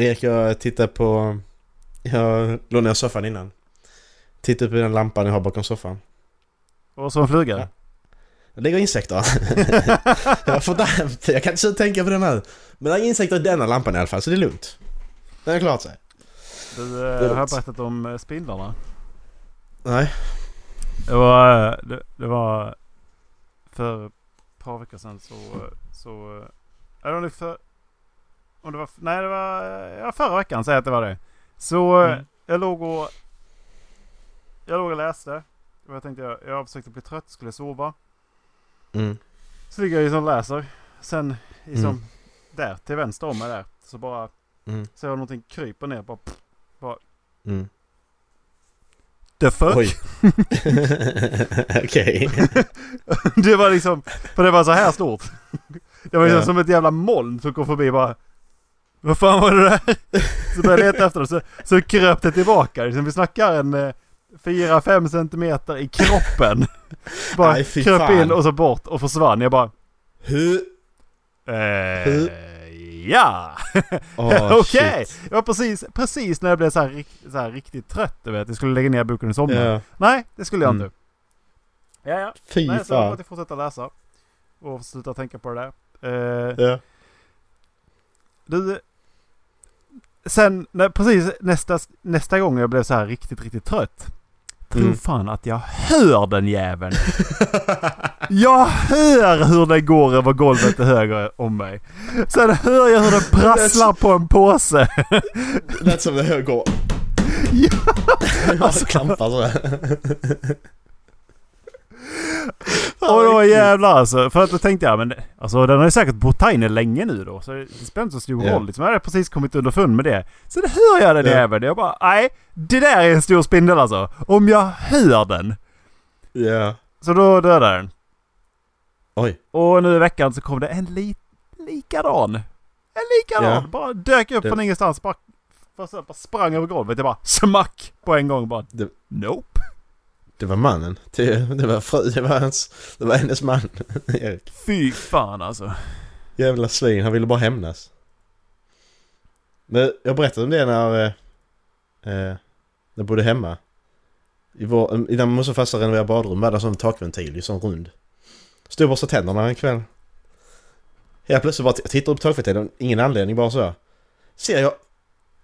Erik, jag tittade på... Jag låg ner soffan innan. Tittade på den lampan jag har bakom soffan. Och en fluga? Ja. Det ligger insekter. jag hämt Jag kan inte tänka på den här. Men det är insekter i denna lampan i alla fall, så det är lugnt. Den har klarat sig. Du, eh, har jag berättat om eh, spindlarna? Nej. Det var, eh, det, det var för ett par veckor sedan så, så eller för, om det var, nej det var, eh, ja förra veckan säger jag att det var det. Så eh, Mm. jag låg och, jag låg och läste. Och jag tänkte jag, jag försökte bli trött, skulle sova. Mm. Så ligger jag liksom och läser. Sen liksom Mm. där till vänster om mig där. Så bara Mm. ser jag någonting krypa ner. Bara Mm. the fuck? Okej. det var liksom, för det var så här stort. Det var liksom Ja. som ett jävla moln som kom förbi bara. Vad fan var det där? Så började jag leta efter det. Så, så kröp det tillbaka. Liksom, vi snackar en eh, 4-5 centimeter i kroppen. Bara fy kröp fan. in och så bort och försvann. Jag bara. Hur? Eh, Hur? ja! Åh, Okej! shit. Det var precis, precis när jag blev så här, så här riktigt trött. Du vet, jag skulle lägga ner boken i sommar. Ja. Nej, det skulle jag Mm. inte. Ja, ja. Fy Nej, så jag måste fortsätta läsa. Och sluta tänka på det där. Eh, Ja. du, sen när, precis nästa, nästa gång jag blev så här riktigt, riktigt trött. Tror Mm. fan att jag hör den jäveln. Jag hör hur den går över golvet till höger om mig. Sen hör jag hur den prasslar på en påse. Det lät som det här går. Ja, alltså. klampar sådär. Och då jävlar alltså. För att då tänkte jag, men alltså den har ju säkert bott här inne länge nu då. Så det spelar inte så stor roll. Liksom, jag hade precis kommit underfund med det. Sen hör jag den Ja. jäveln. Jag bara, nej. Det där är en stor spindel alltså. Om jag hör den. Ja. Så då dödade den. Oj. Och nu i veckan så kom det en li likadan. En likadan. Ja. Bara dök upp Det- från ingenstans. Bara, bara, bara sprang över golvet. Jag bara smack på en gång. Bara, Det- nope. Det var mannen. Det, var fru, det var hans, det var hennes man. Erik. Fy fan alltså. Jävla svin, han ville bara hämnas. Men jag berättade om det när, eh, eh, när jag bodde hemma. I vår, innan morsan och farsan renoverade badrum hade jag sån takventil, ju sån rund. Stod och borstade tänderna en kväll. Helt plötsligt bara, jag tittar upp takventilen, ingen anledning, bara så. Ser jag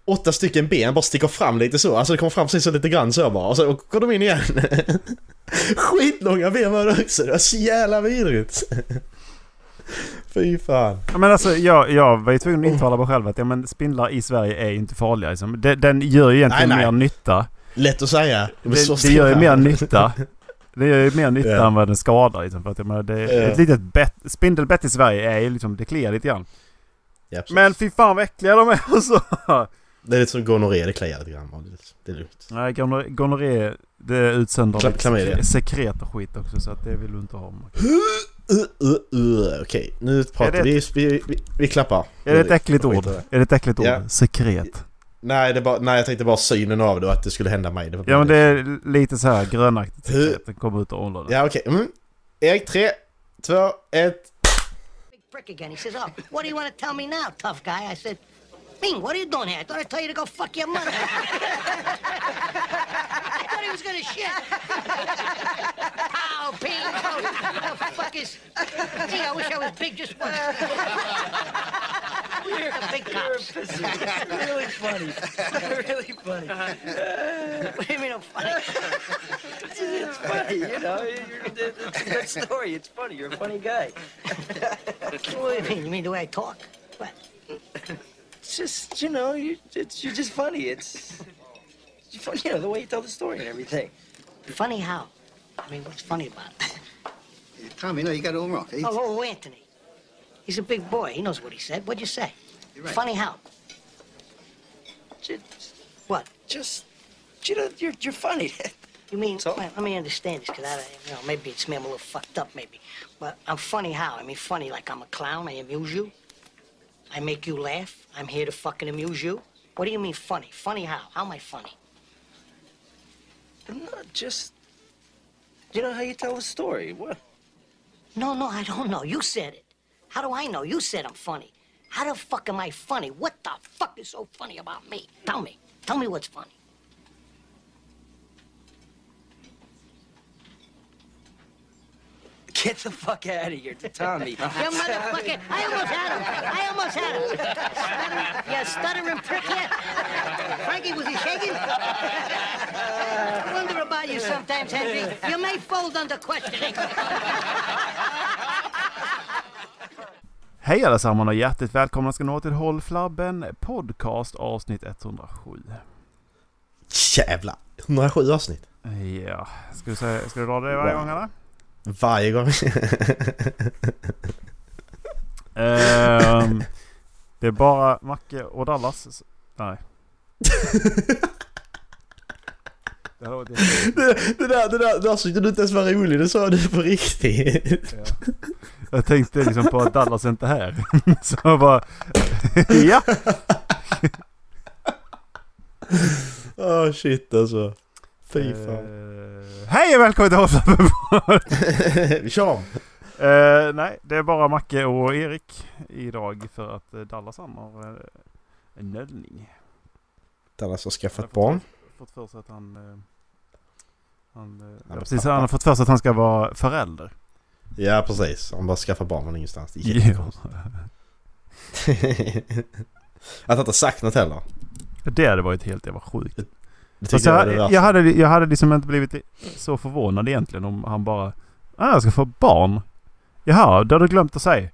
åtta stycken ben bara sticker fram lite så, alltså det kommer fram så lite grann så bara. Och så går de in igen. Skitlånga ben var det också, det var så jävla vidrigt. Fy fan. Ja, men alltså jag, jag var ju tvungen att intala mig själv att ja, men spindlar i Sverige är inte farliga. Liksom. Den, den gör ju egentligen Nej, nej. mer nytta. Lätt att säga. Det, det gör ju mer nytta. Det gör ju mer nytta Ja. än vad den skadar. Liksom, för att, jag menar, det, Ja. Ett litet bett, spindelbett i Sverige är ju liksom, det kliar lite grann. Precis. Men fy fan vad äckliga de är och så. Det är lite som gonorré, det kliar lite grann. Det- Det är lugnt. Nej, gonorré, det utsöndrar Kla- klamydia. sekre- sekret och skit också så att det vill du inte ha. Uh, uh, uh. Okej, nu pratar vi, vi, vi, vi klappar. Är det ett äckligt ord? det. Är det ett äckligt ord? Ja. Sekret. Nej, det bara, nej, jag tänkte bara synen av det och att det skulle hända mig. Det var bara Ja men det är lite så här grönaktigt sekret. Det kommer ut och åldrar Ja, okej. Mm. Erik, tre, två, ett. big prick again. He says, Oh, what do you want to tell me now, tough guy? I said, Ming, what are you doing here? I thought I'd tell you to go fuck your mother. I thought he was gonna shit. Pow, ping, pow. The fuck is. Gee, I wish I was big just once. We're the big cops. really funny. really funny. What do you mean I'm funny? It's funny, you know. You're, it's a good story. It's funny. You're a funny guy. What do you mean? You mean the way I talk? What? It's just, you know, you, it's, you're just funny. It's, it's funny, you know, the way you tell the story and everything. Funny how? I mean, what's funny about it? Tommy, no, you got it all wrong. It's- Oh, oh, Anthony. He's a big boy. He knows what he said. What'd you say? You're right. Funny how? Just, What? just, you know, you're, you're funny. You mean, So? well, let me understand this, because I, you know, maybe it's me, I'm a little fucked up, maybe. But I'm funny how? I mean, funny like I'm a clown, I amuse you. I make you laugh. I'm here to fucking amuse you. What do you mean funny? Funny how? How am I funny? I'm not just, you know how you tell a story. What? No, no, I don't know. You said it. How do I know? You said I'm funny. How the fuck am I funny? What the fuck is so funny about me? Tell me. Tell me what's funny. Get the fuck out of here, Tommy. You motherfucker! I almost had him! I almost had him! Stuttering, you stuttering prick here! Frankie, was he shaking? I wonder about you sometimes, Henry. You may fold under questioning. Hej allesammans och hjärtligt välkomna ska nå till Håll Flabben Podcast avsnitt 107. Jävlar! 107 avsnitt. Ja, ska du, säga, ska du dra det varje Wow. gång eller? Varje gång. Ehm, det är bara Macke och Dallas. Nej. det det, det där, det där, där tyckte du inte ens var rolig. Det sa du på riktigt. ja. Jag tänkte liksom på att Dallas är inte här. Så jag bara... ja! Åh shit alltså. Fy fan. Eh, hej och välkommen till Flabben Vi kör om. Eh, nej, det är bara Macke och Erik idag för att eh, Dallas han har eh, en nöllning. Dallas har Han skaffat har barn. Fått, för sig att han... Eh, han, eh, ja, precis, pappa. han har fått för sig att han ska vara förälder. Ja precis. Han bara skaffar barn från ingenstans. Det är jättekonstigt. Att han inte sagt något heller. Det hade varit helt jävla sjukt. Tycker jag, jag, jag, hade, jag hade liksom inte blivit så förvånad egentligen om han bara... Ah, jag ska få barn. Jaha, det har du glömt att säga.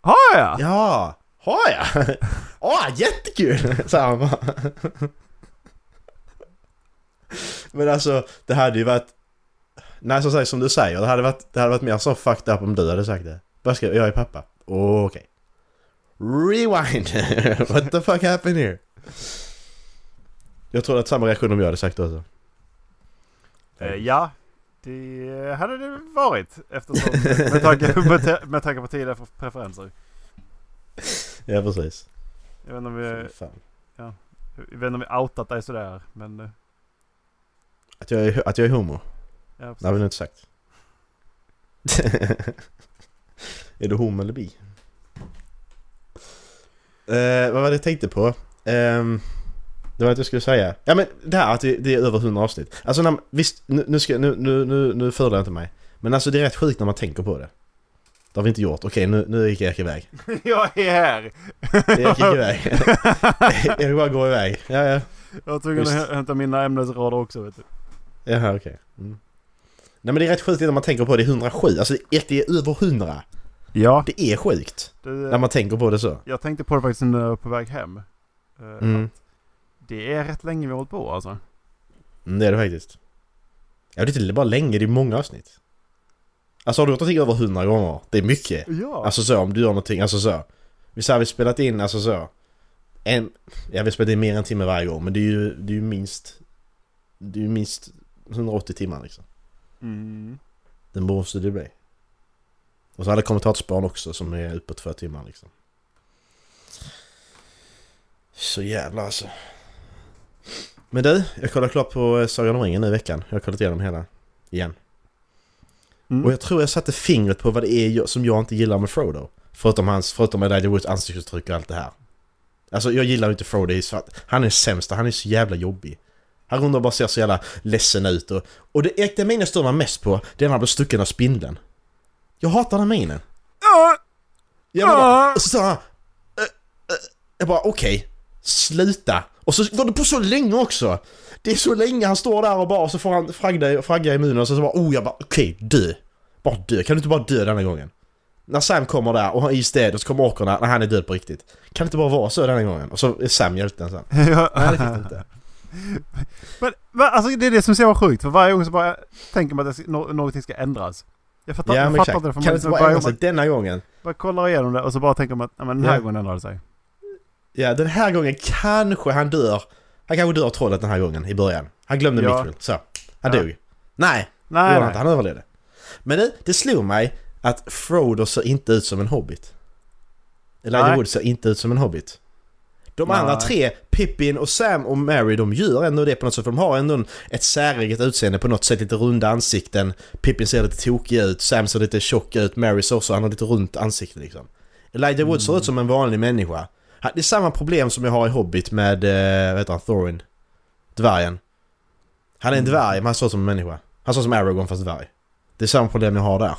Har jag? Ja! Har jag? Åh, jättekul! Så han bara. Men alltså, det hade ju varit... Nej, som, sagt, som du säger, det hade varit, det hade varit mer så fucked up om du hade sagt det. Bara skriva, jag är pappa. Okej. Rewind! What the fuck happened here? Jag tror att samma reaktion om jag hade sagt det också. Eh, ja, det hade det varit eftersom med tanke, med, med tanke på tidigare preferenser. Ja, precis. Jag vet inte om vi, fan. jag vet inte om vi outat dig sådär men... eh, Att jag är, att jag är homo? Ja, Det har vi nog inte sagt. är du homo eller bi? Eh, vad var det jag tänkte på? Ehm, det var att jag skulle säga. Ja men det här att det, det är över 100 avsnitt. Alltså när, visst, nu, nu, ska, nu, nu, nu, nu fördrar jag inte mig. Men alltså det är rätt sjukt när man tänker på det. Det har vi inte gjort. Okej, nu, nu gick Erik iväg. jag är här! Erik gick iväg. Erik bara går iväg. Ja, ja. Jag var tvungen att hämta mina ämnesrader också vet du. Jaha, okej. Mm. Nej men det är rätt sjukt när man tänker på det. Det är 107. Alltså det är över 100. Ja, Det är sjukt. det, När man tänker på det så. jag tänkte på det faktiskt när jag var på väg hem. Eh, Mm. att Det är rätt länge vi har hållit på alltså. Mm, det är det faktiskt. Ja, det är inte bara länge, det är många avsnitt. Alltså har du gjort någonting över 100 gånger? Det är mycket. Ja. Alltså så, om du gör någonting, alltså så. Vi säger vi spelat in, alltså så. En, ja, vi har spelat in mer än en timme varje gång, men det är ju, det är ju minst... Det är ju minst 180 timmar liksom. Mm. Den måste det bli. Och så hade kommentatorspåren också som är uppåt två timmar liksom. Så jävla alltså. Men du, jag kollade klart på eh, Sagan om ringen nu i veckan. Jag har kollat igenom hela. Igen. Mm. Och jag tror jag satte fingret på vad det är som jag inte gillar med Frodo. Förutom hans, förutom Elijah Woods ansiktsuttryck och allt det här. Alltså jag gillar inte Frodo i svart. Han är sämsta, han är så jävla jobbig. Han rundar bara ser så jävla ledsen ut och... Och det äkta minen jag stör mig mest på, det är när han blir stucken av spindeln. Jag hatar den minen. Ja, Jag bara, och så sa han... Jag bara okej, sluta. Och så går det på så länge också. Det är så länge han står där och bara, och så får han fragga, fragga i munnen och så, så bara oh jag bara okej, dö. Bara dö, kan du inte bara dö denna gången? När Sam kommer där och han är i städet och så kommer orkerna när han är död på riktigt. Kan det inte bara vara så denna gången? Och så är Sam hjälten sen. Ja. Nej det fick inte. Men va, alltså det är det som är så sjukt. För varje gång så bara tänker man att det någonting ska ändras. Jag fattar, Ja jag men fattar inte det. För Kan man det inte bara ändra sig denna gången? bara kollar igenom det och så bara tänker man att "Nej, men den här Ja. gången ändrar det sig. Ja den här gången kanske han dör. Han kanske dör av trollet den här gången i början. Han glömde Ja. Mitchell. Så. Han Ja. dog. Nej, Nej, nej. inte. Han överlevde. Men det, det slog mig att Frodo ser inte ut som en hobbit. Elijah. Wood ser inte ut som en hobbit. De Nej. andra tre, Pippin och Sam och Mary, de gör ändå det på något sätt. För de har ändå ett säreget utseende på något sätt. Lite runda ansikten. Pippin ser lite tokig ut, Sam ser lite tjock ut, Mary ser också, han har lite runt ansikte liksom. Elijah Wood ser Mm. ut som en vanlig människa. Det är samma problem som jag har i Hobbit med, eh, vad heter han, Thorin? Dvärgen. Han är en Mm. dvärg men han ut som en människa. Han ut som Aragorn fast dvärg. Det är samma problem jag har där.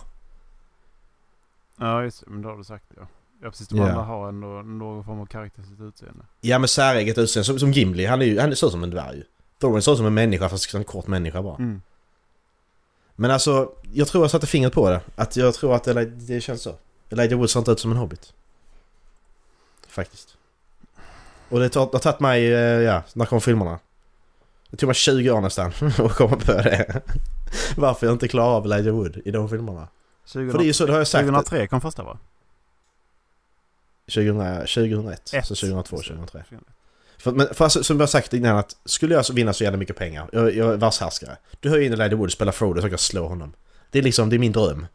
Ja just det, men då har du sagt det ja. Ja precis, de Ja. andra har ändå någon form av karaktäristiskt utseende. Ja men säreget utseende, som, som Gimli, han är ju, han ser som en dvärg ju. Thorin ser som en människa fast en kort människa bara. Mm. Men alltså, jag tror jag satte fingret på det. Att jag tror att det, det känns så. Elijah Wood ser inte ut som en hobbit. Faktiskt. Och det har tagit mig, eh, ja, när kom filmerna? Det tog mig 20 år nästan att komma på det. Varför jag inte klarar av Elijah Wood i de filmerna. 20, För det är ju så, det har jag sagt. 2003 kom första va? 2000, 2001, Ett. så 2002, 2003. För, men, för alltså, som jag har sagt innan att skulle jag vinna så jävla mycket pengar, jag, jag är världshärskare. Du hör ju in Elijah Wood och spelar Frodo så jag slå honom. Det är liksom, det är min dröm.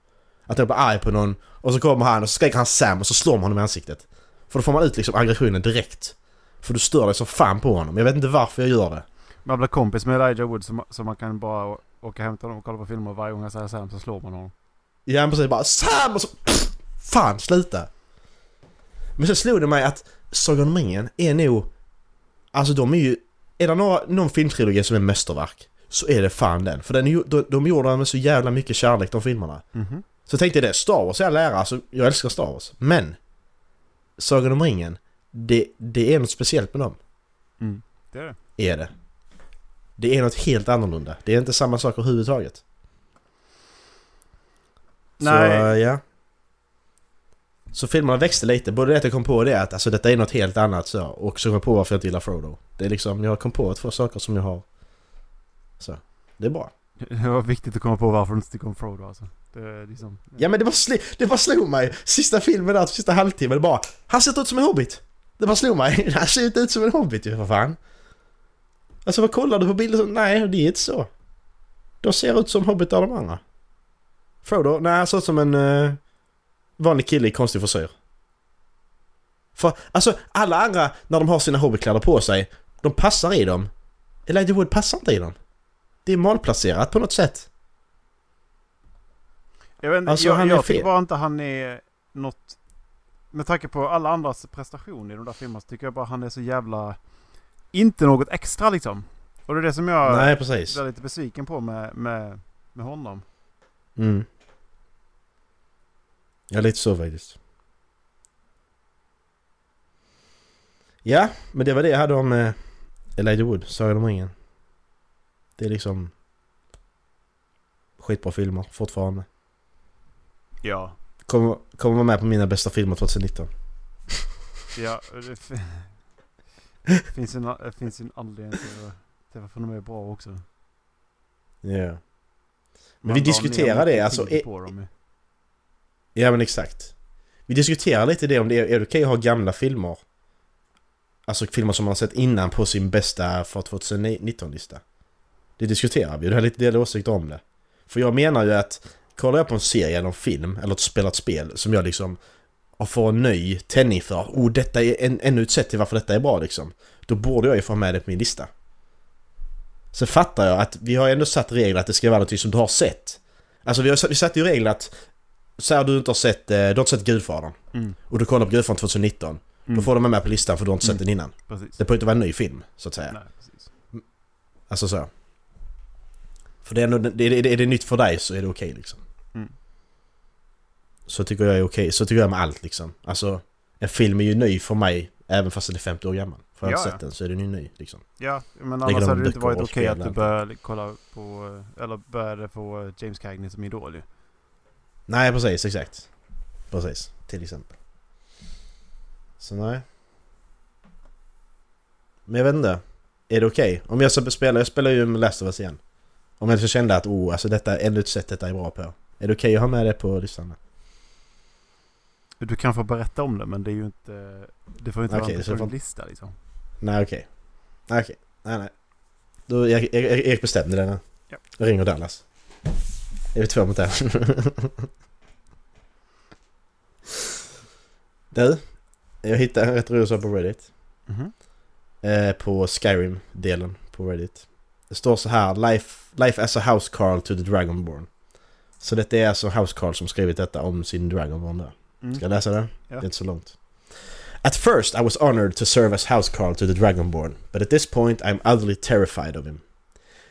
Att jag blir arg på någon och så kommer han och så skriker han Sam och så slår man honom i ansiktet. För då får man ut liksom aggressionen direkt. För du stör dig som fan på honom. Jag vet inte varför jag gör det. Man blir kompis med Elijah Wood så, ma- så man kan bara åka hem till honom och kolla på filmer och varje gång han säger Sam så slår man honom. Ja precis bara Sam och så... Pff, fan sluta! Men så slog det mig att Sagan om ringen är nog... Alltså de är ju... Är det några, någon filmtrilogi som är mästerverk så är det fan den. För den är, de, de gjorde den med så jävla mycket kärlek de filmerna. Mhm. Så jag tänkte det, Star Wars är all ära, alltså jag älskar Star Wars. Men Sagan om ringen, det, det är något speciellt med dem. Mm. Det är det. Är det. Det är något helt annorlunda. Det är inte samma sak överhuvudtaget. Nej. Så, ja. Så filmerna växte lite. Både det att jag kom på det att alltså, detta är något helt annat så. Och så kom jag på varför jag inte gillar Frodo. Det är liksom, jag kom på två saker som jag har. Så. Det är bra. Det var viktigt att komma på varför du inte tycker om Frodo alltså. Det liksom... Ja men det bara, sl- det bara slog mig. Sista filmen där, sista halvtimmen, det bara... Han ser ut som en hobbit. Det bara slog mig. Han ser inte ut som en hobbit ju för fan. Alltså vad kollar du på bilder? Nej, det är inte så. De ser ut som hobbitar de andra. Frodo? Nej, han ser ut som en uh, vanlig kille i konstig frisyr. För alltså alla andra när de har sina hobbitkläder på sig, de passar i dem. Elijah Wood passar inte i dem. Det är malplacerat på något sätt. Jag vet inte, Alltså, jag, han är jag tycker fel. bara inte han är något... Med tanke på alla andras prestationer i de där filmerna så tycker jag bara han är så jävla... Inte något extra liksom. Och det är det som jag Nej, precis. är lite besviken på med, med, med honom. Mm. Ja, lite så faktiskt. Ja, men det var det jag hade om eh, Elijah Wood, Sagan om ringen. Det är liksom skitbra filmer fortfarande. Ja. Kommer, kommer vara med på mina bästa filmer 2019. Ja, det finns en, det finns en anledning till, till varför de är bra också. Ja. vi Man la diskuterar det, alltså, är- På dem. Ja men exakt. Vi diskuterar lite det om det är, är det okej att ha gamla filmer. Alltså filmer som man har sett innan på sin bästa för 2019-lista. Det diskuterar vi det har lite delade åsikter om det. För jag menar ju att kollar jag på en serie eller en film eller ett spelat spel som jag liksom och får en ny tändning för. Oh, detta är en, ännu ett sätt till varför detta är bra liksom. Då borde jag ju få med det på min lista. Sen fattar jag att vi har ändå satt regler att det ska vara något som du har sett. Alltså vi har vi satt ju regler att Säg du inte har sett, eh, du har inte sett Gudfadern. Mm. Och du kollar på Gudfadern 2019. Då Mm. får du med, på listan för du har inte sett Mm. den innan. Precis. Det får inte vara en ny film, så att säga. Nej, precis. Alltså så. För det är, ändå, det, det, är det nytt för dig så är det okej liksom. Mm. Så tycker jag är okej. Så tycker jag med allt liksom. Alltså, en film är ju ny för mig även fast den är 50 år gammal. För jag har Ja, sett den så är den ju ny liksom. Ja, men annars de hade det inte varit okej att spel du började kolla på, eller började få James Cagney som idol ju. Nej precis, exakt. Precis, till exempel. Så nej. Men jag vet inte. Är det okej? Om jag ska spela, jag spelar ju med Last of Us igen. Om jag så kände att oh, alltså detta ännu ett sätt detta är bra på. Är det okej att ha med det på listan? Du kan få berätta om det men det är ju inte... Det får ju inte Okej, vara på får- lista liksom. Nej okej. Nej okej. Nej nej. Då Erik, Erik, bestämde det nu. Ja. Jag ringer Dallas. Är vi två mot en? du. Jag hittade en rätt rolig sak på Reddit. Mhm. Eh, på Skyrim-delen på Reddit. Det står så här Life, life as a house Carl to the Dragonborn. Så detta är alltså House Carl som skrivit detta om sin Dragonborn där. Mm. Ska jag läsa den? Ja. Det är inte så långt. At first I was honored to serve as housecarl to the Dragonborn, but at this point I'm utterly terrified of him.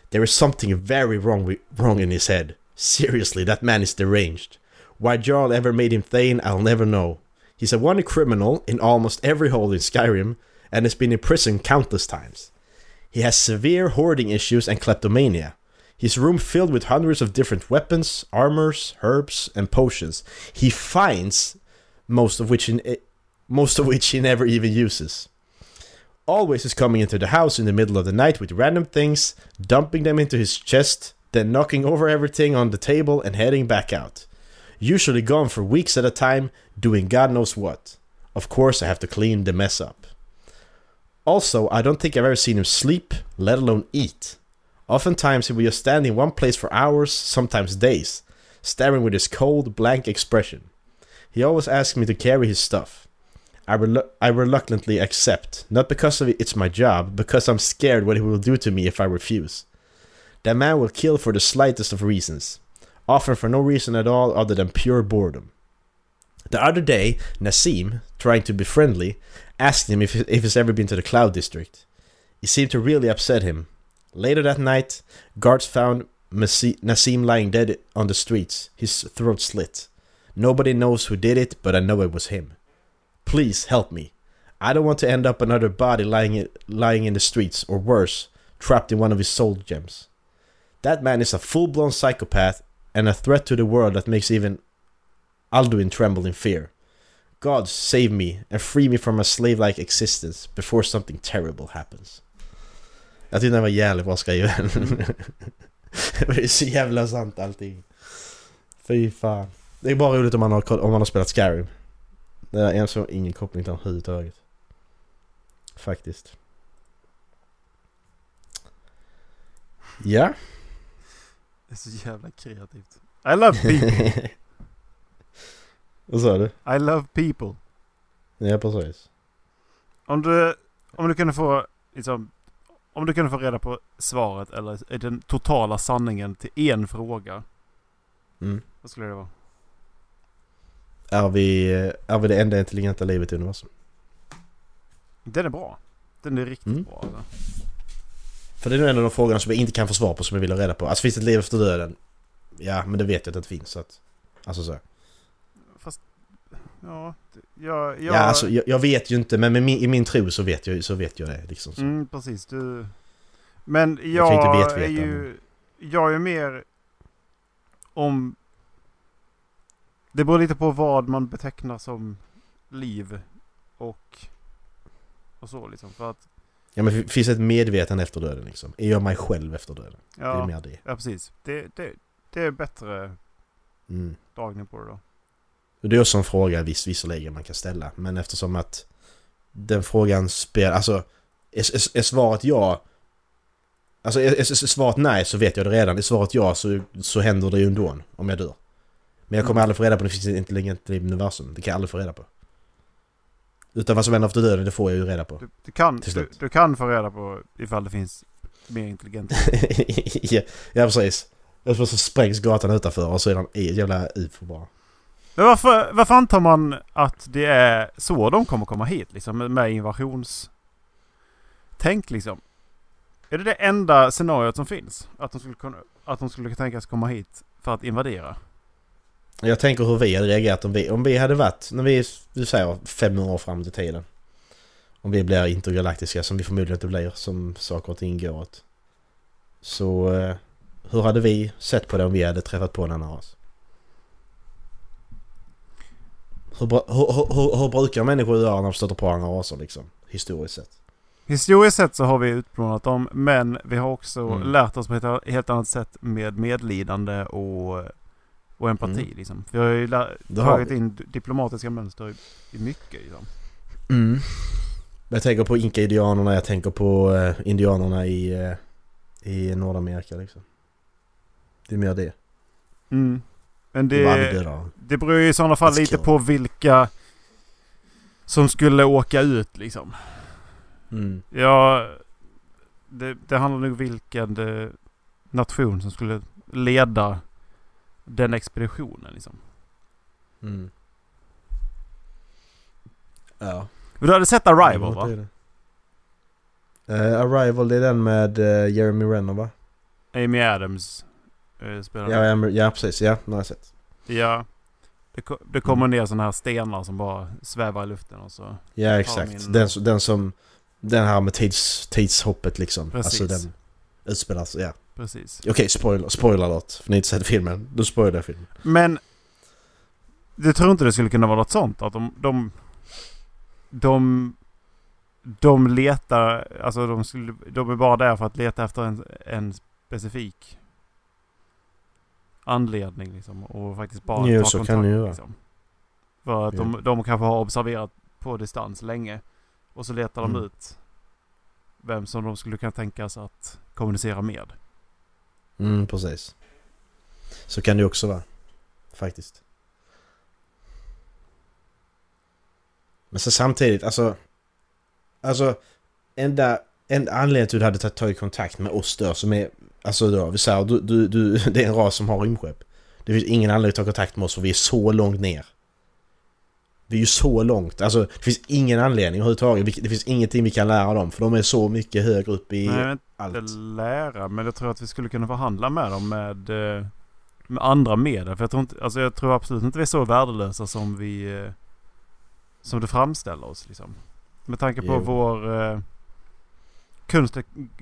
There is something very wrong, wrong in his head. Seriously, that man is deranged. Why Jarl ever made him Thane, I'll never know. He's a wanted criminal in almost every hole in Skyrim, and has been in prison countless times. He has severe hoarding issues and kleptomania. His room filled with hundreds of different weapons, armors, herbs, and potions. He finds most of which in, eh, most of which he never even uses. Always is coming into the house in the middle of the night with random things, dumping them into his chest, then knocking over everything on the table and heading back out. Usually gone for weeks at a time, doing God knows what. Of course, I have to clean the mess up. Also, I don't think I've ever seen him sleep, let alone eat. Oftentimes, he will just stand in one place for hours, sometimes days, staring with his cold, blank expression. He always asks me to carry his stuff. I, relu- I reluctantly accept, not because of it, it's my job, because I'm scared what he will do to me if I refuse. That man will kill for the slightest of reasons, often for no reason at all other than pure boredom. The other day, Nassim, trying to be friendly, asked him if, if he's ever been to the Cloud District. It seemed to really upset him. Later that night, guards found Nassim lying dead on the streets, his throat slit. Nobody knows who did it, but I know it was him. Please help me. I don't want to end up another body lying in, lying in the streets, or worse, trapped in one of his soul gems. That man is a full blown psychopath and a threat to the world that makes even Alduin tremble in fear. God save me and free me from a slave like existence before something terrible happens. Jag tyckte den var jävligt bra skriven. det är så jävla sant allting. Fy fan. Det är bara roligt om man har, om man har spelat Skyrim. Det är en så ingen koppling till överhuvudtaget. Faktiskt. Ja. Det är så jävla kreativt. I love people. Vad sa du? I love people. Ja precis. Om du, om du kunde få liksom, om du kunde få reda på svaret eller den totala sanningen till en fråga. Mm. Vad skulle det vara? Är vi, är vi det enda intelligenta livet i universum? Den är bra. Den är riktigt Mm. bra. Alltså. För det är nog en av de frågorna som jag inte kan få svar på som jag vill ha reda på. Alltså finns det ett liv efter döden? Ja, men det vet jag att det inte finns. Så att, alltså så. Ja, jag, jag, Ja, alltså jag, jag vet ju inte men med min, i min tro så vet jag, så vet jag det. Liksom så. Mm, precis. Du... Men Jag jag, kan inte vet är ju... Jag är mer om... Det beror lite på vad man betecknar som liv och... Och så liksom. För att... Ja men finns det ett medvetande efter döden liksom? Är jag mig själv efter döden? Det är Ja, mer det. ja precis. Det, det, det är bättre Mm. dragning på det då. Och det är också en fråga viss, visserligen man kan ställa. Men eftersom att den frågan spelar... Alltså är, är, är svaret ja... Alltså är, är, svaret nej så vet jag det redan. Är svaret ja så, så händer det ju ändå om jag dör. Men jag kommer Mm. aldrig få reda på det finns ett intelligent liv i universum. Det kan jag aldrig få reda på. Utan vad som händer efter döden, det får jag ju reda på. Du, du, kan, du, du kan få reda på ifall det finns mer intelligent. ja, ja precis. Och så sprängs gatan utanför och så är det en jävla ufo bara. Men varför, varför antar man att det är så de kommer komma hit? Liksom med- invasions... Tänk liksom. Är det det enda scenariot som finns? Att de skulle kunna, att de skulle tänkas komma hit för att invadera? Jag tänker hur vi hade reagerat om vi, om vi hade varit, när vi, du säger 500 år framåt i tiden. Om vi blir intergalaktiska, som vi förmodligen inte blir, som saker och ting går åt. Så eh, hur hade vi sett på det om vi hade träffat på en annan ras? Hur, hur, hur, hur, brukar människor göra när de stöter på andra raser liksom? Historiskt sett. Historiskt sett så har vi utplånat dem men vi har också Mm. lärt oss på ett helt annat sätt med medlidande och, och empati. Mm. Liksom. Vi har ju har tagit vi. in diplomatiska mönster i, i mycket. Liksom. Mm. Jag tänker på inka-indianerna, jag tänker på eh, indianerna i, eh, i Nordamerika liksom. Det är mer det. Mm. Men Det det, beror ju i sådana fall lite på vilka som skulle åka ut liksom. Mm. Ja, det, det handlar nog vilken eh, nation som skulle leda den expeditionen liksom. Mm. Ja. Du hade sett Arrival va? Eh, Arrival, det är den med eh, Jeremy Renner va? Amy Adams eh, spelar Ja, men- ja precis. Ja, den har jag sett. Ja. Det, det kommer ner sådana här stenar som bara svävar i luften och så. Ja, exakt. min- Den, den som... Den här med tids, tidshoppet liksom. Precis. Alltså den utspelas, ja. Precis. Okej, spoiler, spoiler alert. För ni har inte sett filmen. Du spoilar filmen. Men du tror inte det skulle kunna vara något sånt? Att de... De, de, de letar... Alltså de, skulle, de är bara där för att leta efter en, en specifik anledning liksom. Och faktiskt bara Jo, ta så kontakt. kan det liksom. För att de, de kanske har observerat på distans länge. Och så letar de Mm. ut vem som de skulle kunna tänka sig att kommunicera med. Mm, precis. Så kan det också vara. Faktiskt. Men så samtidigt, alltså... Alltså, enda, enda anledningen till att du hade tagit- tagit kontakt med oss då som är... Alltså då, vi säger du, du, du, det är en ras som har rymdskepp. Det finns ingen anledning att ta kontakt med oss för vi är så långt ner. Vi är ju så långt, alltså det finns ingen anledning överhuvudtaget. Det finns ingenting vi kan lära dem för de är så mycket högre upp i Nej, vet allt. inte lära, men jag tror att vi skulle kunna förhandla med dem med, eh, med andra medel. För jag tror, inte, alltså jag tror absolut inte vi är så värdelösa som vi eh, som det framställer oss. Liksom. Med tanke på Jo. vår eh, kunst,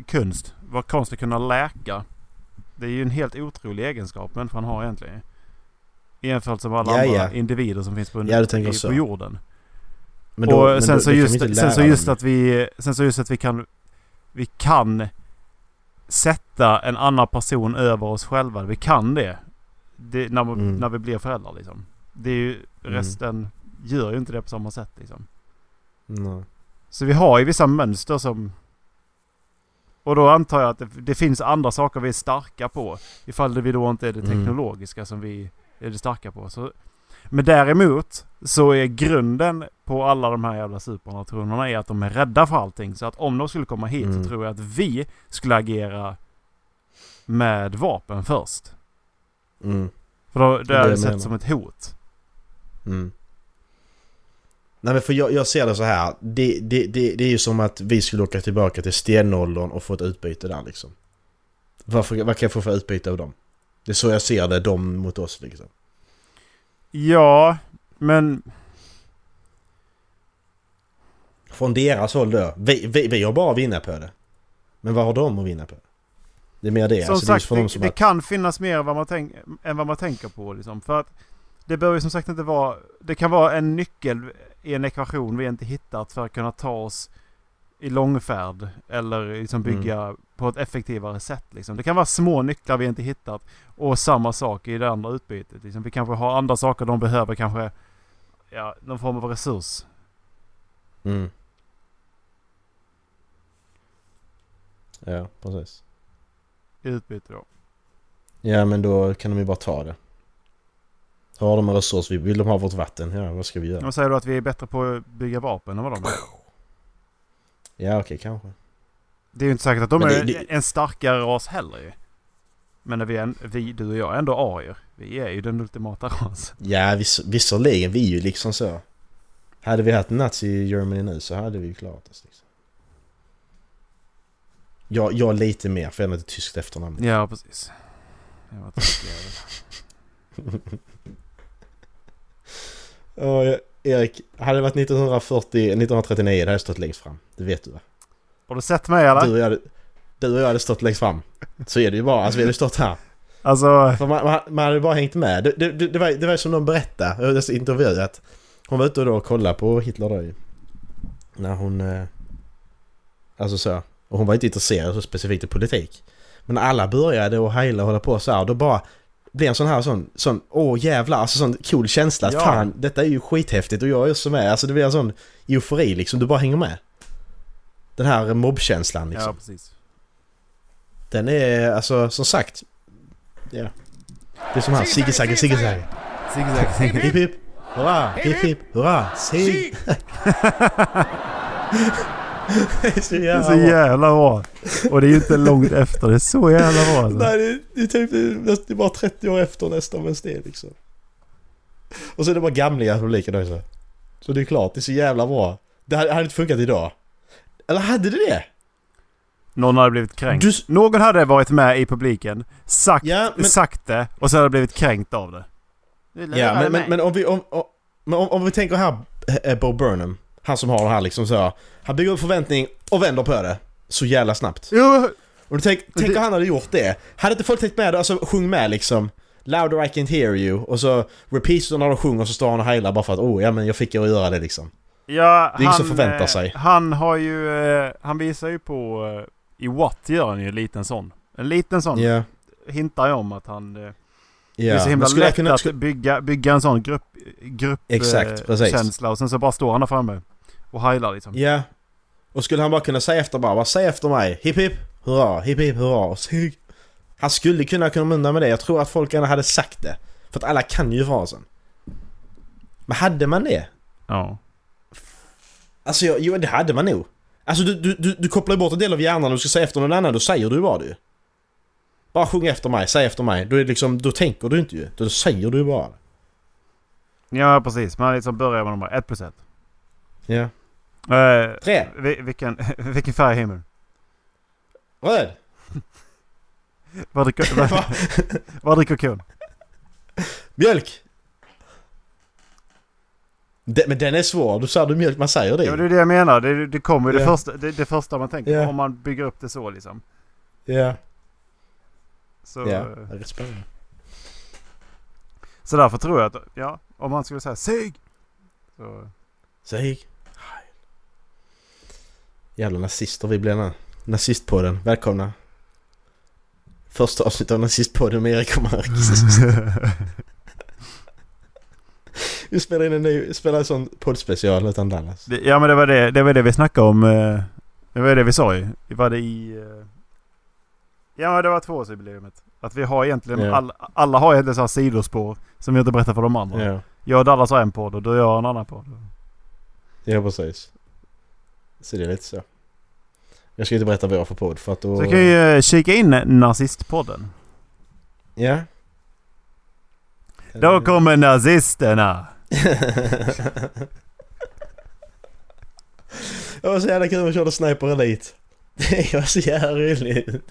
kunst, vår konst att kunna läka. Det är ju en helt otrolig egenskap människan har egentligen. I jämförelse med alla Ja, andra ja. individer som finns på, Ja, i, på jorden. Då- och sen, då- så just, sen så just dem. att vi Sen så just att vi kan Vi kan Sätta en annan person över oss själva. Vi kan det. det när, Mm. när vi blir föräldrar liksom. Det är ju Resten gör ju inte det på samma sätt liksom. Nej. Så vi har ju vissa mönster som Och då antar jag att det, det finns andra saker vi är starka på. Ifall det vi då inte är det Mm. teknologiska som vi är det starka på. Så, men däremot så är grunden på alla de här jävla supernationerna är att de är rädda för allting. Så att om de skulle komma hit Mm. så tror jag att vi skulle agera med vapen först. Mm. För då, det Det är det sett som ett hot. Mm. Nej men för jag, jag ser det så här. Det, det, det, det är ju som att vi skulle åka tillbaka till stenåldern och få ett utbyte där liksom. Varför, vad kan jag få för utbyte av dem? Det är så jag ser det, de mot oss liksom. Ja, men Från deras håll då. Vi, vi, vi har bara att vinna på det. Men vad har de att vinna på? Det är mer det. Som alltså, det sagt, dem det, som det att, kan finnas mer vad man tänk, än vad man tänker på. Liksom. För att det behöver ju som sagt inte vara... Det kan vara en nyckel en ekvation vi inte hittat för att kunna ta oss i långfärd. Eller liksom bygga Mm. på ett effektivare sätt. Liksom. Det kan vara små nycklar vi inte hittat. Och samma sak i det andra utbytet. Liksom. Vi kanske har andra saker de behöver. Kanske ja, någon form av resurs. Mm. Ja, precis. I utbyte då. Ja men då kan de ju bara ta det. Har de en resurs, vill de ha vårt vatten? Ja, vad ska vi göra? Vad säger du att vi är bättre på att bygga vapen än vad de är? Ja okej, kanske. Det är ju inte säkert att de Men är det- det- en starkare ras heller ju. Men vi, är, vi, du och jag är ändå arier. Vi är ju den ultimata rasen. Ja, viss, visserligen. Vi är ju liksom så. Hade vi haft nazi i Germany nu så hade vi ju klarat oss. Liksom. Jag, jag lite mer för jag har ett tyskt efternamn. Ja, precis. Jag var jag- Erik, hade det varit 1940, 1939 hade jag stått längst fram. Det vet du va? Har du sett mig eller? Du och, jag hade, du och jag hade stått längst fram. Så är det ju bara. Alltså vi hade stått här. Alltså, För man, man, man hade bara hängt med. Det, det, det, var, det var som de berättade, jag i intervju att hon var ute och då och kollade på Hitler då ju. När hon... Eh, alltså så. Och hon var inte intresserad så specifikt i politik. Men när alla började och heila och hålla på så här, då bara blev en sån här sån, sån åh jävlar, alltså sån cool känsla Ja. fan detta är ju skithäftigt och jag är också med. Alltså det blir en sån eufori liksom, du bara hänger med. Den här mobbkänslan liksom. ja precis. Den är alltså som sagt... Ja. Det är som han, Sigge Sagge, Sigge Sagge. Zigzag, zigzag. Hipp hipp, hurra, hipp hipp, hurra, sig! Det är så Det är jävla så bra. jävla bra. Och det är ju inte långt efter. Det är så jävla bra alltså. Nej, det är, det är typ det är bara 30 år efter nästan men det liksom. Och så är det bara gamlingar i publiken också. Så det är klart, det är så jävla bra. Det hade, hade inte funkat idag. Eller hade det det? Någon hade blivit kränkt. Du- Någon hade varit med i publiken, sagt, Ja, men- sagt det och så hade blivit kränkt av det. Ja, men, men, men om vi, om, om, om, om vi tänker här, eh, Bo Burnham. Han som har det här liksom så. Han bygger upp förväntning och vänder på det. Så jävla snabbt. Jo, Och tänk, tänk om han hade gjort det. Hade inte folk tänkt med det, alltså sjung med liksom. Louder I can't hear you. Och så repeats när de sjunger så står han och heilar bara för att oh ja men jag fick att göra det liksom. Ja, Det är ingen som han, förväntar eh, sig. Han har ju... eh, Han visar ju på... eh, I Watt gör han ju en liten sån. En liten sån. Ja. Hintar ju om att han... eh, Det är så himla jag lätt kunna, att bygga, bygga en sån grupp... grupp Exakt, eh, och sen så bara står han där framme. Och heilar liksom. ja. Och skulle han bara kunna säga efter bara, bara säg efter mig. Hipp hipp, hurra, hipp hipp, hurra. Han skulle kunna komma undan med det. Jag tror att folk gärna hade sagt det. För att alla kan ju frasen. Men hade man det? Ja. Alltså jag, jo det hade man nog. Alltså du, du, du, du kopplar ju bort en del av hjärnan och du ska säga efter någon annan, då säger du bara det. Bara sjung efter mig, säg efter mig. Då, är det liksom, då tänker du inte ju. Då säger du bara. Ja, precis. Man liksom börjar med nummer ett plus ett. Ja. Eh, Tre. vi- vilken, vilken färg är himlen? Röd. Vad dricker, vad, vad dricker kon? Mjölk. Det, men den är svår. Du sa du mjölk, man säger det Ja, det är det jag menar. Det, det kommer ju det, Ja. första, det, det första man tänker Ja. Om man bygger upp det så liksom. Ja. Så, Ja. Det är rätt spännande. så därför tror jag att, ja, om man skulle säga SIG! Så, Säg. Jävla nazister vi blir nu. Nazistpodden. Välkomna. Första avsnittet av Nazistpodden med Erik och Marcus. Vi spelar in en ny, spelar en sån poddspecial utan Dallas. det, ja men det var det, det var det vi snackade om. eh, Det var det vi sa ju. Var det i... eh, Ja men det var tvåårsjubileumet. Att vi har egentligen, Ja. all, alla har egentligen så här sidospår. Som vi inte berättar för de andra. Ja, Jag och Dallas har en podd och du har en annan podd. ja precis. Så det är lite så. Jag ska inte berätta vad jag har för podd för att då... Så kan ju eh, kika in Nazistpodden. Ja. Då kommer nazisterna! Det var så jävla kul vi körde Sniper Elite. Det var så jävla roligt.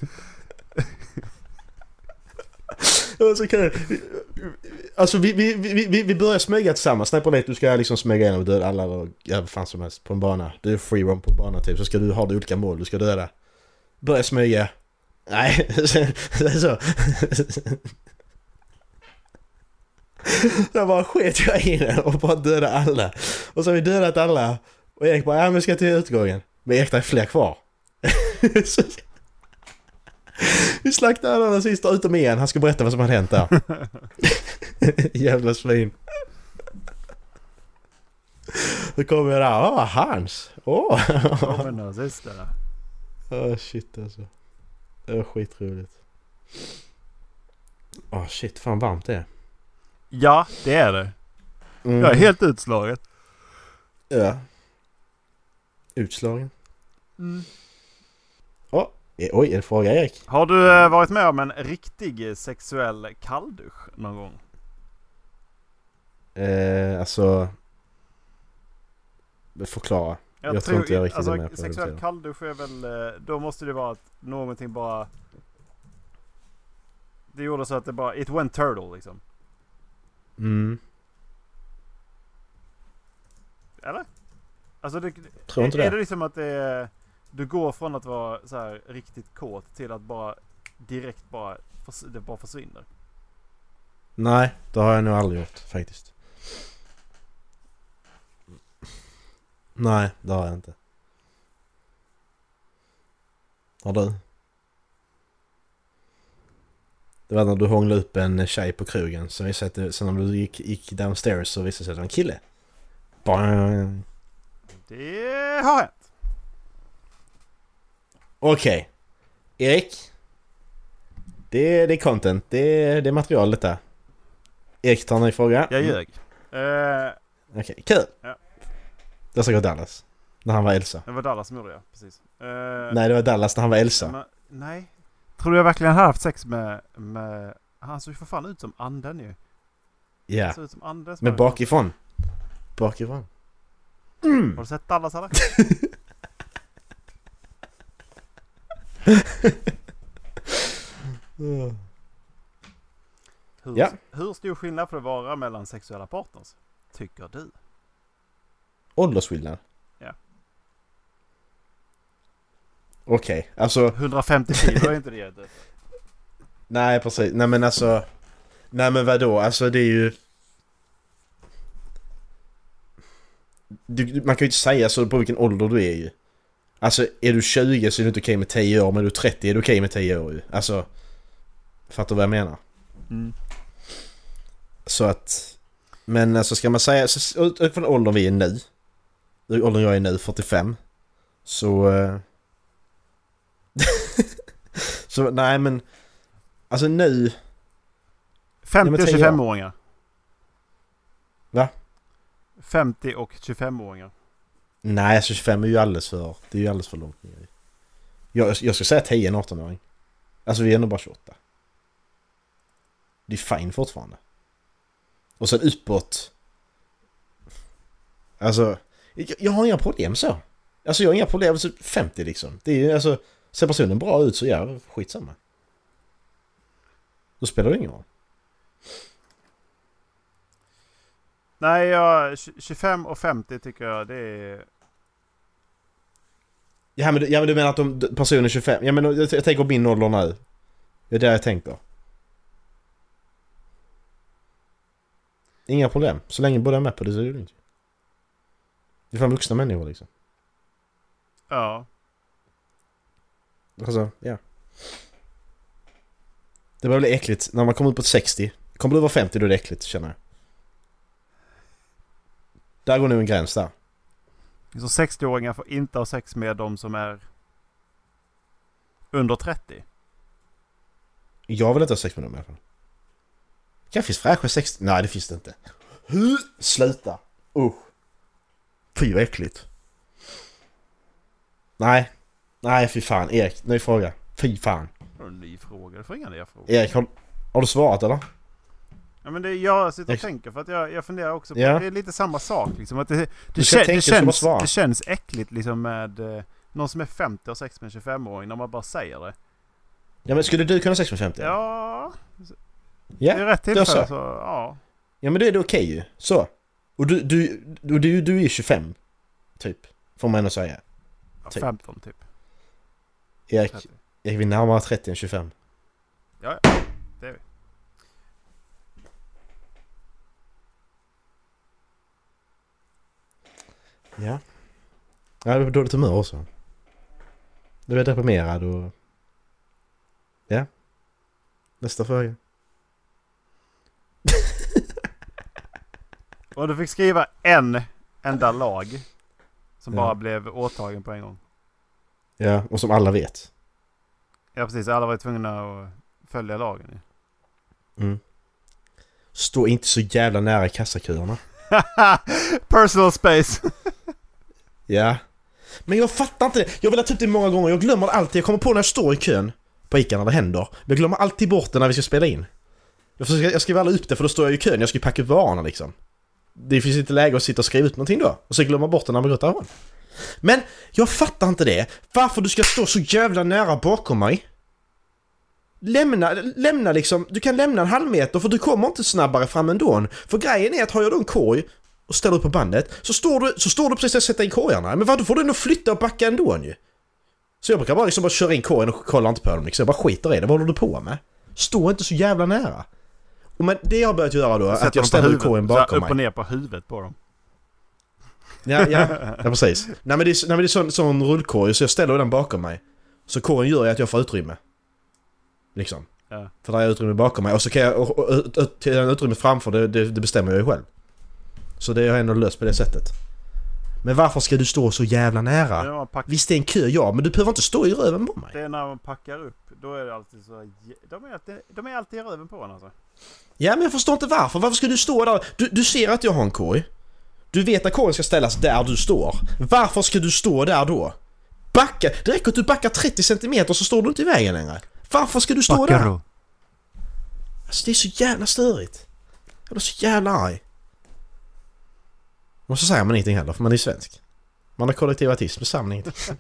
Det var så kul. Alltså vi, vi, vi, vi, vi börjar smyga tillsammans. Sniper Elite, du ska liksom smyga igenom och döda alla och ja, vad fan som helst på en bana. Du är free run på en bana typ. Så ska du ha det olika mål du ska döda. Börja smyga. Nej, sen, sen så. Så bara sket jag i det och bara döda alla. Och så har vi dödat alla. Och Erik bara, ja men vi ska till utgången. Men Erik, det är fler kvar. Vi slaktade alla nazister utom en. Han ska berätta vad som hade hänt där. Jävla svin. Då kommer jag där. Åh, Hans! Åh! Kommer nazisterna. Åh shit alltså. Det var skitroligt. Åh shit, fan varmt det är. Ja, det är det. Mm. Jag är helt utslagen. Ja. Utslagen. Mm. Eh, oj, en fråga Erik. Har du eh, varit med om en riktig eh, sexuell kalldusch någon gång? Eh, alltså... Förklara. Jag tror inte jag riktigt alltså, är med på Sexuell kalldusch är väl... eh, Då måste det vara att någonting bara... Det gjorde så att det bara... It went turtle liksom. Mm. Eller? Alltså det, Tror inte är, är det. det liksom att det är... Du går från att vara så här riktigt kåt till att bara direkt bara... Det bara försvinner. Nej, det har jag nog aldrig gjort faktiskt. Nej, det har jag inte. Har du? Det var när du hånglade upp en tjej på krogen. Så visade det, sen när du gick, gick downstairs så visade det sig att det var en kille. Bang. Det har hänt. Okej. Erik. Det, det är content. Det, det är material detta. Erik tar en ny fråga. Jag ljög. Eh, Okej, kul! Ja. Det ska gå Dallas. När han var Elsa. det var Dallas som gjorde det, precis. Eh, Nej, det var Dallas när han var Elsa. Men, nej. Tror du jag verkligen hade haft sex med... med han såg ju för fan ut som anden ju. Ja. Såg ut som anden. Men bakifrån. Bakifrån. Har du sett Dallas eller? Hur, Ja. hur stor skillnad får det vara mellan sexuella partners? Tycker du? Åldersskillnad? Ja. Okej, alltså 150 kilo är inte det jätte. nej precis. Nej men alltså. Nej men vadå? Alltså det är ju... Du, man kan ju inte säga så på vilken ålder du är ju. Alltså är du 20 så är det inte okej med 10 år, men är du 30 är det okej med 10 år ju. Alltså... Fattar du vad jag menar? Mm. Så att... Men alltså ska man säga, så, utifrån åldern vi är nu. Åldern jag är nu, 45. Så... eh, så nej men... Alltså nu... 50 men och 10 år. 25-åringar. Va? 50 och 25-åringar. Nej alltså 25 är ju alldeles för... Det är ju alldeles för långt ner. Jag, jag ska säga 10 en 18-åring. Alltså vi är ändå bara 28. Det är fine fortfarande. Och sen uppåt. Alltså... Jag, jag har inga problem så. Alltså jag har inga problem. Alltså 50 liksom. Det är ju alltså... Ser personen bra ut så ja, skitsamma. Då spelar det ingen roll. Nej, jag, tj- 25 och 50 tycker jag det är... Ja men, ja men du menar att de, personen 25... Ja men jag, jag tänker på min ålder nu. Det är det jag tänker. Inga problem. Så länge båda är med på det så är det lugnt. Vi är fan vuxna människor liksom. Ja. Alltså, ja. Det börjar bli äckligt när man kommer upp på 60. Kommer du vara 50 då är det äckligt känner jag. Där går nog en gräns där. Så 60-åringar får inte ha sex med de som är under 30. Jag vill inte ha sex med dem i alla fall. Kanske finns fräscha 60... Nej det finns det inte. Sluta! Usch. Fy vad äckligt. Nej. Nej fy fan. Erik, ny fråga. Fy fan. Ny fråga. Du får inga nya frågor. Erik, har, har du svarat eller? Ja, men det, jag sitter och tänker för att jag, jag funderar också på Ja. det är lite samma sak. Liksom, att det, det, Du ska kä- tänka det, känns, det känns äckligt liksom med eh, någon som är 50 och sex med en 25-åring när man bara säger det. Ja men skulle du kunna ha sex med 50? Ja, Ja, det är rätt tillfälle så. så ja. ja men då är det okej ju. Så. Och du, du, du, du, du är 25. Typ. Får man ändå säga. ja Typ. 15 typ. Erik, 30. Erik vi är närmare 30 än 25. Ja, ja. Det är vi. Ja. Ja, du är på dåligt humör också. Du är deprimerad och... Ja. Nästa fråga. Och du fick skriva en enda lag. Som Ja. bara blev åtagen på en gång. Ja, och som alla vet. Ja precis, alla var tvungna att följa lagen. Mm. Stå inte så jävla nära kassaköerna. Personal space! Ja. Men jag fattar inte det. Jag vill ha typ det många gånger. Jag glömmer det alltid. Jag kommer på när jag står i kön på Ica när det händer. Men jag glömmer alltid bort det när vi ska spela in. Jag, försöker, jag skriver aldrig upp det för då står jag i kön. Jag ska ju packa upp varorna liksom. Det finns inte läge att sitta och skriva ut någonting då. Och så glömmer bort det när man går därifrån. Men jag fattar inte det. Varför du ska stå så jävla nära bakom mig. Lämna, lämna liksom, du kan lämna en halv meter för du kommer inte snabbare fram ändå. För grejen är att har jag då en korg och ställer upp på bandet så står du, så står du precis där och sätter in korgarna. Men vad, då får du ändå flytta och backa ändå ju. Så jag brukar bara liksom bara köra in korgen och kolla inte på dem liksom. Jag bara skiter i det. Vad håller du på med? Stå inte så jävla nära. Och men det jag har börjat göra då, är att jag ställer korgen bakom upp och mig. ner på huvudet på dem. Ja, ja, ja precis. Nej men det är, nej, men det är sån, sån rullkorg så jag ställer den bakom mig. Så korgen gör ju att jag får utrymme. Liksom. Ja. För där är utrymme bakom mig och så kan jag... Och, och, och, till den utrymme framför det, det, det bestämmer jag ju själv. Så det har jag ändå löst på det sättet. Men varför ska du stå så jävla nära? när man pack, Visst det är en kö ja, men du behöver inte stå i röven på mig. det är när man packar upp. Då är det alltid så... De är alltid, de är alltid i röven på en alltså. Ja men jag förstår inte varför. Varför ska du stå där? Du, du ser att jag har en korg. Du vet att korgen ska ställas där du står. Varför ska du stå där då? Backa! Det räcker att du backar 30 cm så står du inte i vägen längre. Varför ska du stå där? då. Alltså det är så jävla störigt. Jag blir så jävla arg. Och så säger man ingenting heller för man är svensk. Man har kollektiv autism, man ingenting.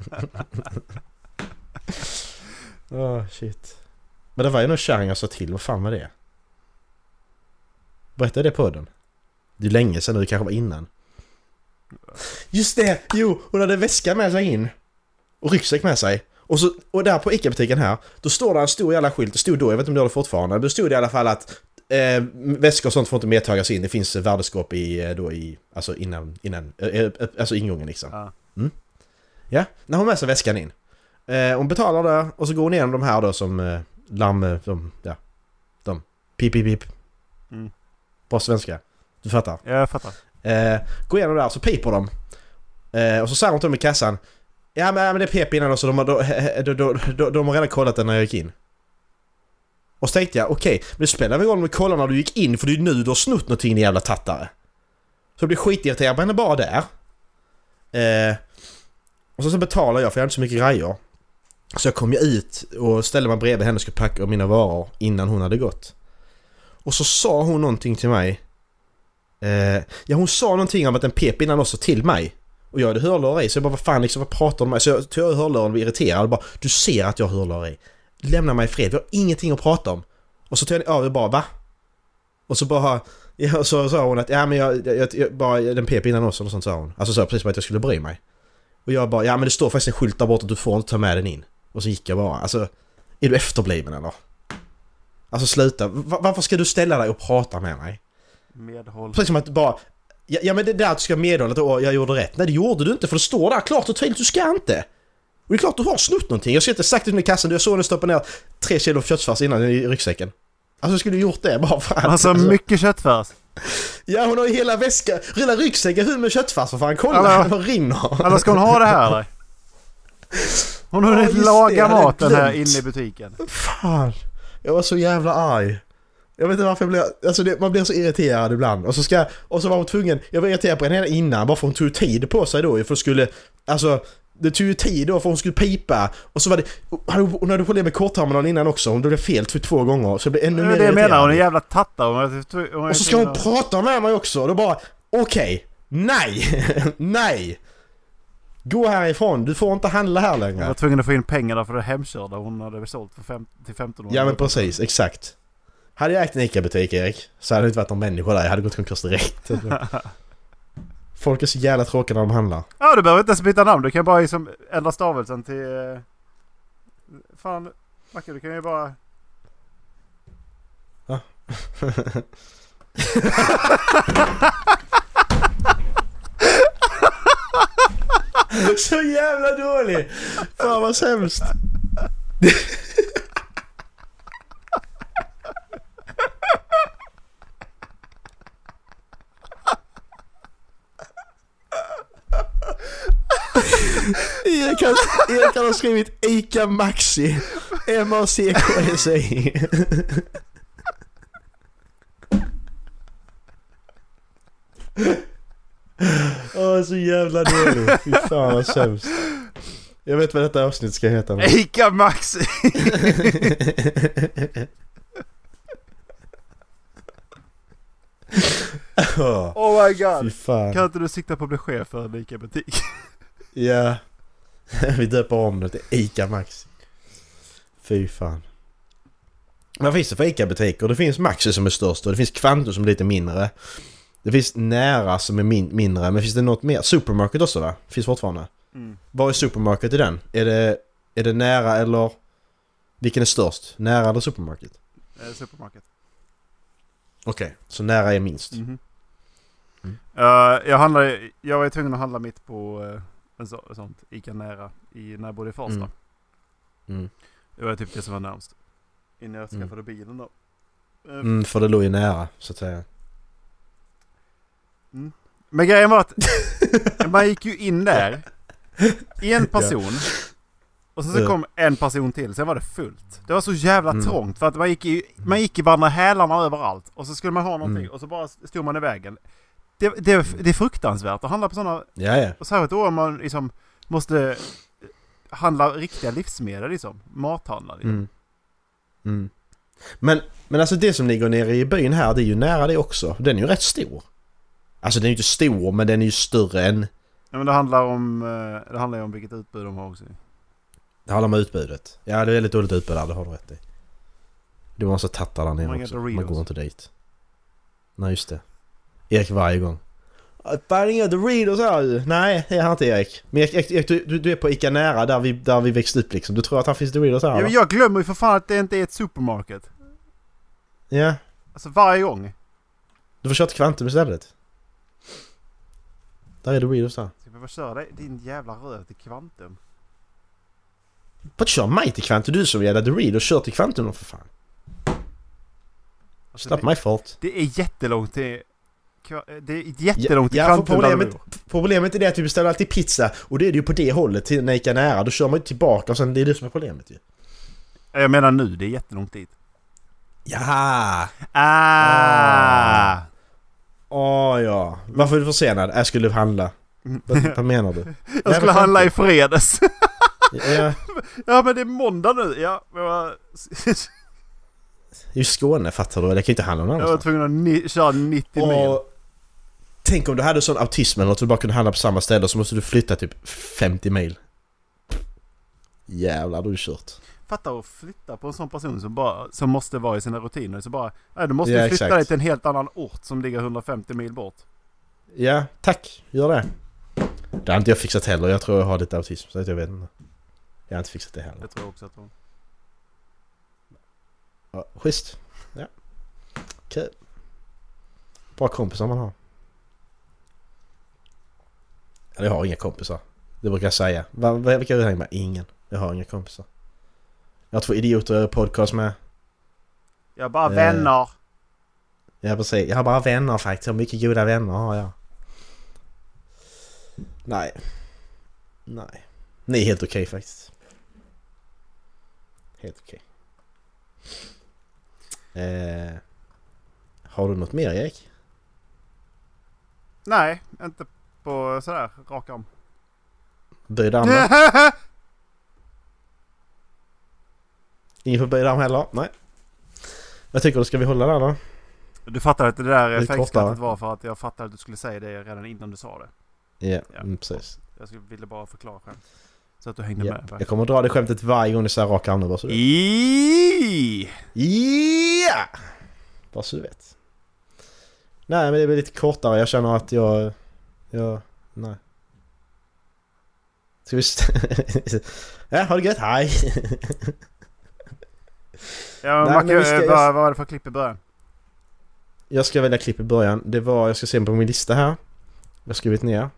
Åh shit. Men det var ju någon kärring jag sa till, vad fan var det? Berättade det på den? Det är länge sedan nu, det kanske var innan. Just det! Jo, hon hade väska med sig in. Och ryggsäck med sig. Och, så, och där på ICA-butiken här, då står det en stor jävla skylt, det stod då, jag vet inte om det har det fortfarande, men det stod i alla fall att eh, väskor och sånt får inte medtagas in, det finns värdeskåp i, eh, då i, alltså innan, innan, eh, eh, alltså ingången liksom. Ja. Ja, när hon med sig väskan in. Eh, hon betalar det och så går hon igenom de här då som eh, larm... eh, De, ja, de. Pip, pip, pip. Mm. Bra svenska. Du fattar. Ja, jag fattar. Eh, går igenom där så piper de. Eh, och så säger hon till dem i kassan. Ja men, det pep innan också, de, har- då- då, då, då, de har redan kollat den när jag gick in. Och så tänkte jag, okej, men det spelar väl roll om du kollar när du gick in för det är ju nu du har snott någonting din jävla tattare. Så jag blir skitirriterad på henne bara där. Eh, och så, så betalar jag för jag hade inte så mycket grejer. Så jag kom ju ut och ställde mig bredvid henne och skulle packa mina varor innan hon hade gått. Och så sa hon någonting till mig. Eh, ja hon sa någonting om att den pep innan också till mig. Och jag hade hörlurar i så jag bara vad fan liksom vad pratar de med? Så jag tog av hörluren och blev irriterad och bara du ser att jag har hörlurar i. Lämna mig i fred, vi har ingenting att prata om. Och så tog jag av och bara va? Och så bara Ja, och så sa hon att ja men jag, jag, jag bara den pep innan också och sånt sa hon. Alltså så precis som att jag skulle bry mig. Och jag bara ja men det står faktiskt en skylt där borta att du får inte ta med den in. Och så gick jag bara. Alltså är du efterbliven eller? Alltså sluta. Va- varför ska du ställa dig och prata med mig? Medhåll. Precis som att bara... Ja, ja men det där att du ska meddela att jag gjorde rätt. Nej det gjorde du inte för det står där klart och tydligt du ska inte. Och det är klart du har snott någonting. Jag ska inte det under kassan. Jag såg henne stoppa ner tre kilo köttfärs innan i ryggsäcken. Alltså jag skulle gjort det bara för att... Alltså mycket köttfärs. Ja hon har ju hela väskan, hela ryggsäcken full med köttfärs för fan. Kolla Alla- vad rinner. Eller ska hon ha det här eller? Hon har hunnit laga hade maten här inne i butiken. Fan. Jag var så jävla arg. Jag vet inte varför jag blev... Alltså det, man blir så irriterad ibland. Och så ska... Och så var hon tvungen... Jag var irriterad på henne innan bara för hon tog tid på sig då för att skulle... Alltså... Det tog ju tid då för hon skulle pipa. Och så var det... Hon hade problem med kortterminalen innan också. Hon blev fel två gånger. Så jag blev ännu Det mer det jag menar, hon är en jävla tattare. Och så ska hon prata med mig också. Då bara... Okej. Nej. Nej. Gå härifrån. Du får inte handla här Hon var längre. tvungen att få in pengarna för det hemkörda hon hade sålt för fem, till 15 år. Ja men precis, exakt. Hade jag ägt en ICA-butik Erik, så hade det inte varit någon människa där. Jag hade gått konkurs direkt. Folk är så jävla tråkiga när de handlar. Ja du behöver inte ens byta namn. Du kan bara liksom ändra stavelsen till... eh, Fan Macke du kan ju bara... så jävla dålig! Fan vad sämst. Erik har, Erik har skrivit ICA Maxi. M-A-C-K-S-I. Åh, så jävla dålig. Fy fan vad sämst. Jag vet vad detta avsnitt ska heta. men- Ica Maxi! Oh my Fy god! fan. Kan inte du sikta på att bli chef för en Ica-butik? Ja. Vi döper om det till ICA Maxi. Fy fan. Vad finns det för ICA-butiker? Det finns Maxi som är störst och det finns Kvantum som är lite mindre. Det finns Nära som är min- mindre, men finns det något mer? Supermarket också va? Finns fortfarande. Mm. Var är Supermarket i den? Är det, är det Nära eller... Vilken är störst? Nära eller Supermarket? Eh, supermarket. Okej, så Nära är minst. Mhm. Mm. Eh, jag, handlade, jag var tvungen att handla mitt på uh, så, sånt Ica nära i, när jag bodde i Farsta. Mm. Mm. Det var typ det som var närmst. Innan jag Mm. skaffade bilen då. Eh, Mm, för det låg ju nära så att säga. Men grejen var att man gick ju in där. En person. Och sen så kom en person till. Sen var det fullt. Det var så jävla Mm. trångt. För att man gick i, man gick i varandra hälarna överallt. Och så skulle man ha någonting. Mm. Och så bara stod man i vägen. Det, det, det är fruktansvärt att handla på sådana. Ja, ja. Och särskilt då om man liksom måste handla riktiga livsmedel liksom. Mathandla liksom. Mm. Mm. Men, men alltså det som ligger nere i byn här, det är ju nära det också. Den är ju rätt stor. Alltså den är ju inte stor men den är ju större än... Ja, men det handlar om, eh, det handlar ju om vilket utbud de har också. Det handlar om utbudet. Ja det är väldigt dåligt utbud där, det har du rätt i. Det var en massa tattar där nere också. Man går inte dit. Nej just det. Erik varje gång. Fan inga Doritos här ju. Nej det är han inte Erik. Men Erik, Erik, du, du, du är på Ica Nära där vi, där vi växte upp liksom. Du tror att han finns Doritos här Ja, men jag glömmer ju för fan att det inte är ett supermarket. Ja. Alltså varje gång. Du får köra till Kvantum istället. Där är Doritos där. Ska vi bara köra dig? Din jävla röv till Kvantum. Vad kör mig till Kvantum? Du som jävla Doritos, kör till Kvantum då för fan. Alltså, It's not det, my fault. det är jättelångt till... Kva- Det är jättelångt Ja, du problemet, problemet är det att vi beställer alltid pizza och det är det ju på det hållet när Ica Nära. Då kör man ju tillbaka och sen det är det som är problemet ju. Jag menar nu, det är jättelångt dit. Jaha! Ah! Åh ja. Varför är du försenad? Jag skulle handla. Vad, vad menar du? Jag skulle handla i fredags. Ja, ja men det är måndag nu. Ja, jag, i Skåne fattar du. Det kan ju inte handla någon jag var tvungen att köra 90 mil. Och Tänk om du hade sån autism eller något, du bara kunde handla på samma ställe så måste du flytta typ 50 mil. Jävlar, då är kört. Fatta att flytta på en sån person som, bara, som måste vara i sina rutiner. Så bara, nej, du måste Ja, du flytta exakt. dig till en helt annan ort som ligger 150 mil bort. Ja, tack. Gör det. Det har inte jag fixat heller. Jag tror jag har lite autism så jag vet inte. Jag har inte fixat det heller. Det tror jag också att de... Ja, schysst. Ja. Kul. Bra kompisar man har. Eller jag har inga kompisar. Det brukar jag säga. Vilka vill jag hänga med? Ingen. Jag har inga kompisar. Jag har två idioter jag podcast med. Jag är bara Eh. vänner. Ja precis. Jag har bara vänner faktiskt. Jag har mycket goda vänner har jag. Nej. Nej. Ni är helt okej faktiskt. Helt okej. Eh, har du något mer Erik? Nej, inte på sådär rak arm. Böjd arm? Ingen på böjd arm heller? Nej. Vad tycker du? Ska vi hålla där då? Du fattar att det där fejkskrattet var för att jag fattade att du skulle säga det redan innan du sa det. Ja, Ja. mm, precis. Jag ville bara förklara själv. Så att du hängde Ja. med. Jag kommer att dra det skämtet varje gång du säger rak arm nu bara så du vet. Ja! Bara så du vet. Nej men det blir lite kortare. Jag känner att jag... Jag... Nej. Ska vi... ja, ha det gött. Hej! Ja, Nej, Macke, ska- vad var det för klipp i början? Jag ska välja klipp i början. Det var... Jag ska se på min lista här. Jag har skrivit ner.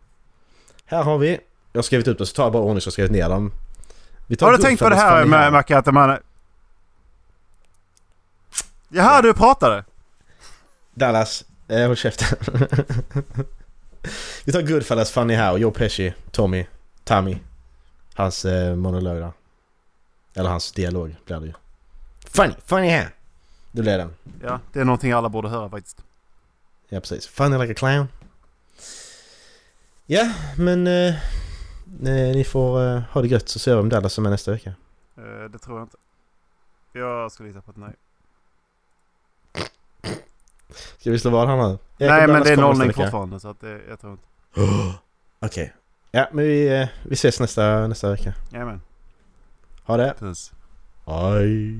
Här har vi... Jag har skrivit upp det så tar jag bara ordning så jag har skrivit ner dem. Vi tar Har du tänkt på det här med Macke att man... Jaha, du pratade? Dallas, eh, håll käften. Vi tar Goodfellas, Funny How, Joe Pesci, Tommy, Tommy. Hans eh, monolog där. Eller hans dialog blir det ju. Funny, funny how. Det blir den. Ja, det är någonting alla borde höra faktiskt. Ja precis. Funny like a clown. Ja, men eh, ni får eh, ha det gött så ser vi om Dallas som är nästa vecka. Eh, det tror jag inte. Jag skulle lita på ett nej. Ska vi slå vad här nu? Nej, men det är nollning fortfarande så att det, jag tror inte. Okej. Ja, men vi, eh, vi ses nästa, nästa vecka. Jajamän. Ha det. Puss. Hej.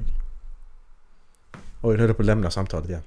Oj, nu höll jag på att lämna samtalet igen.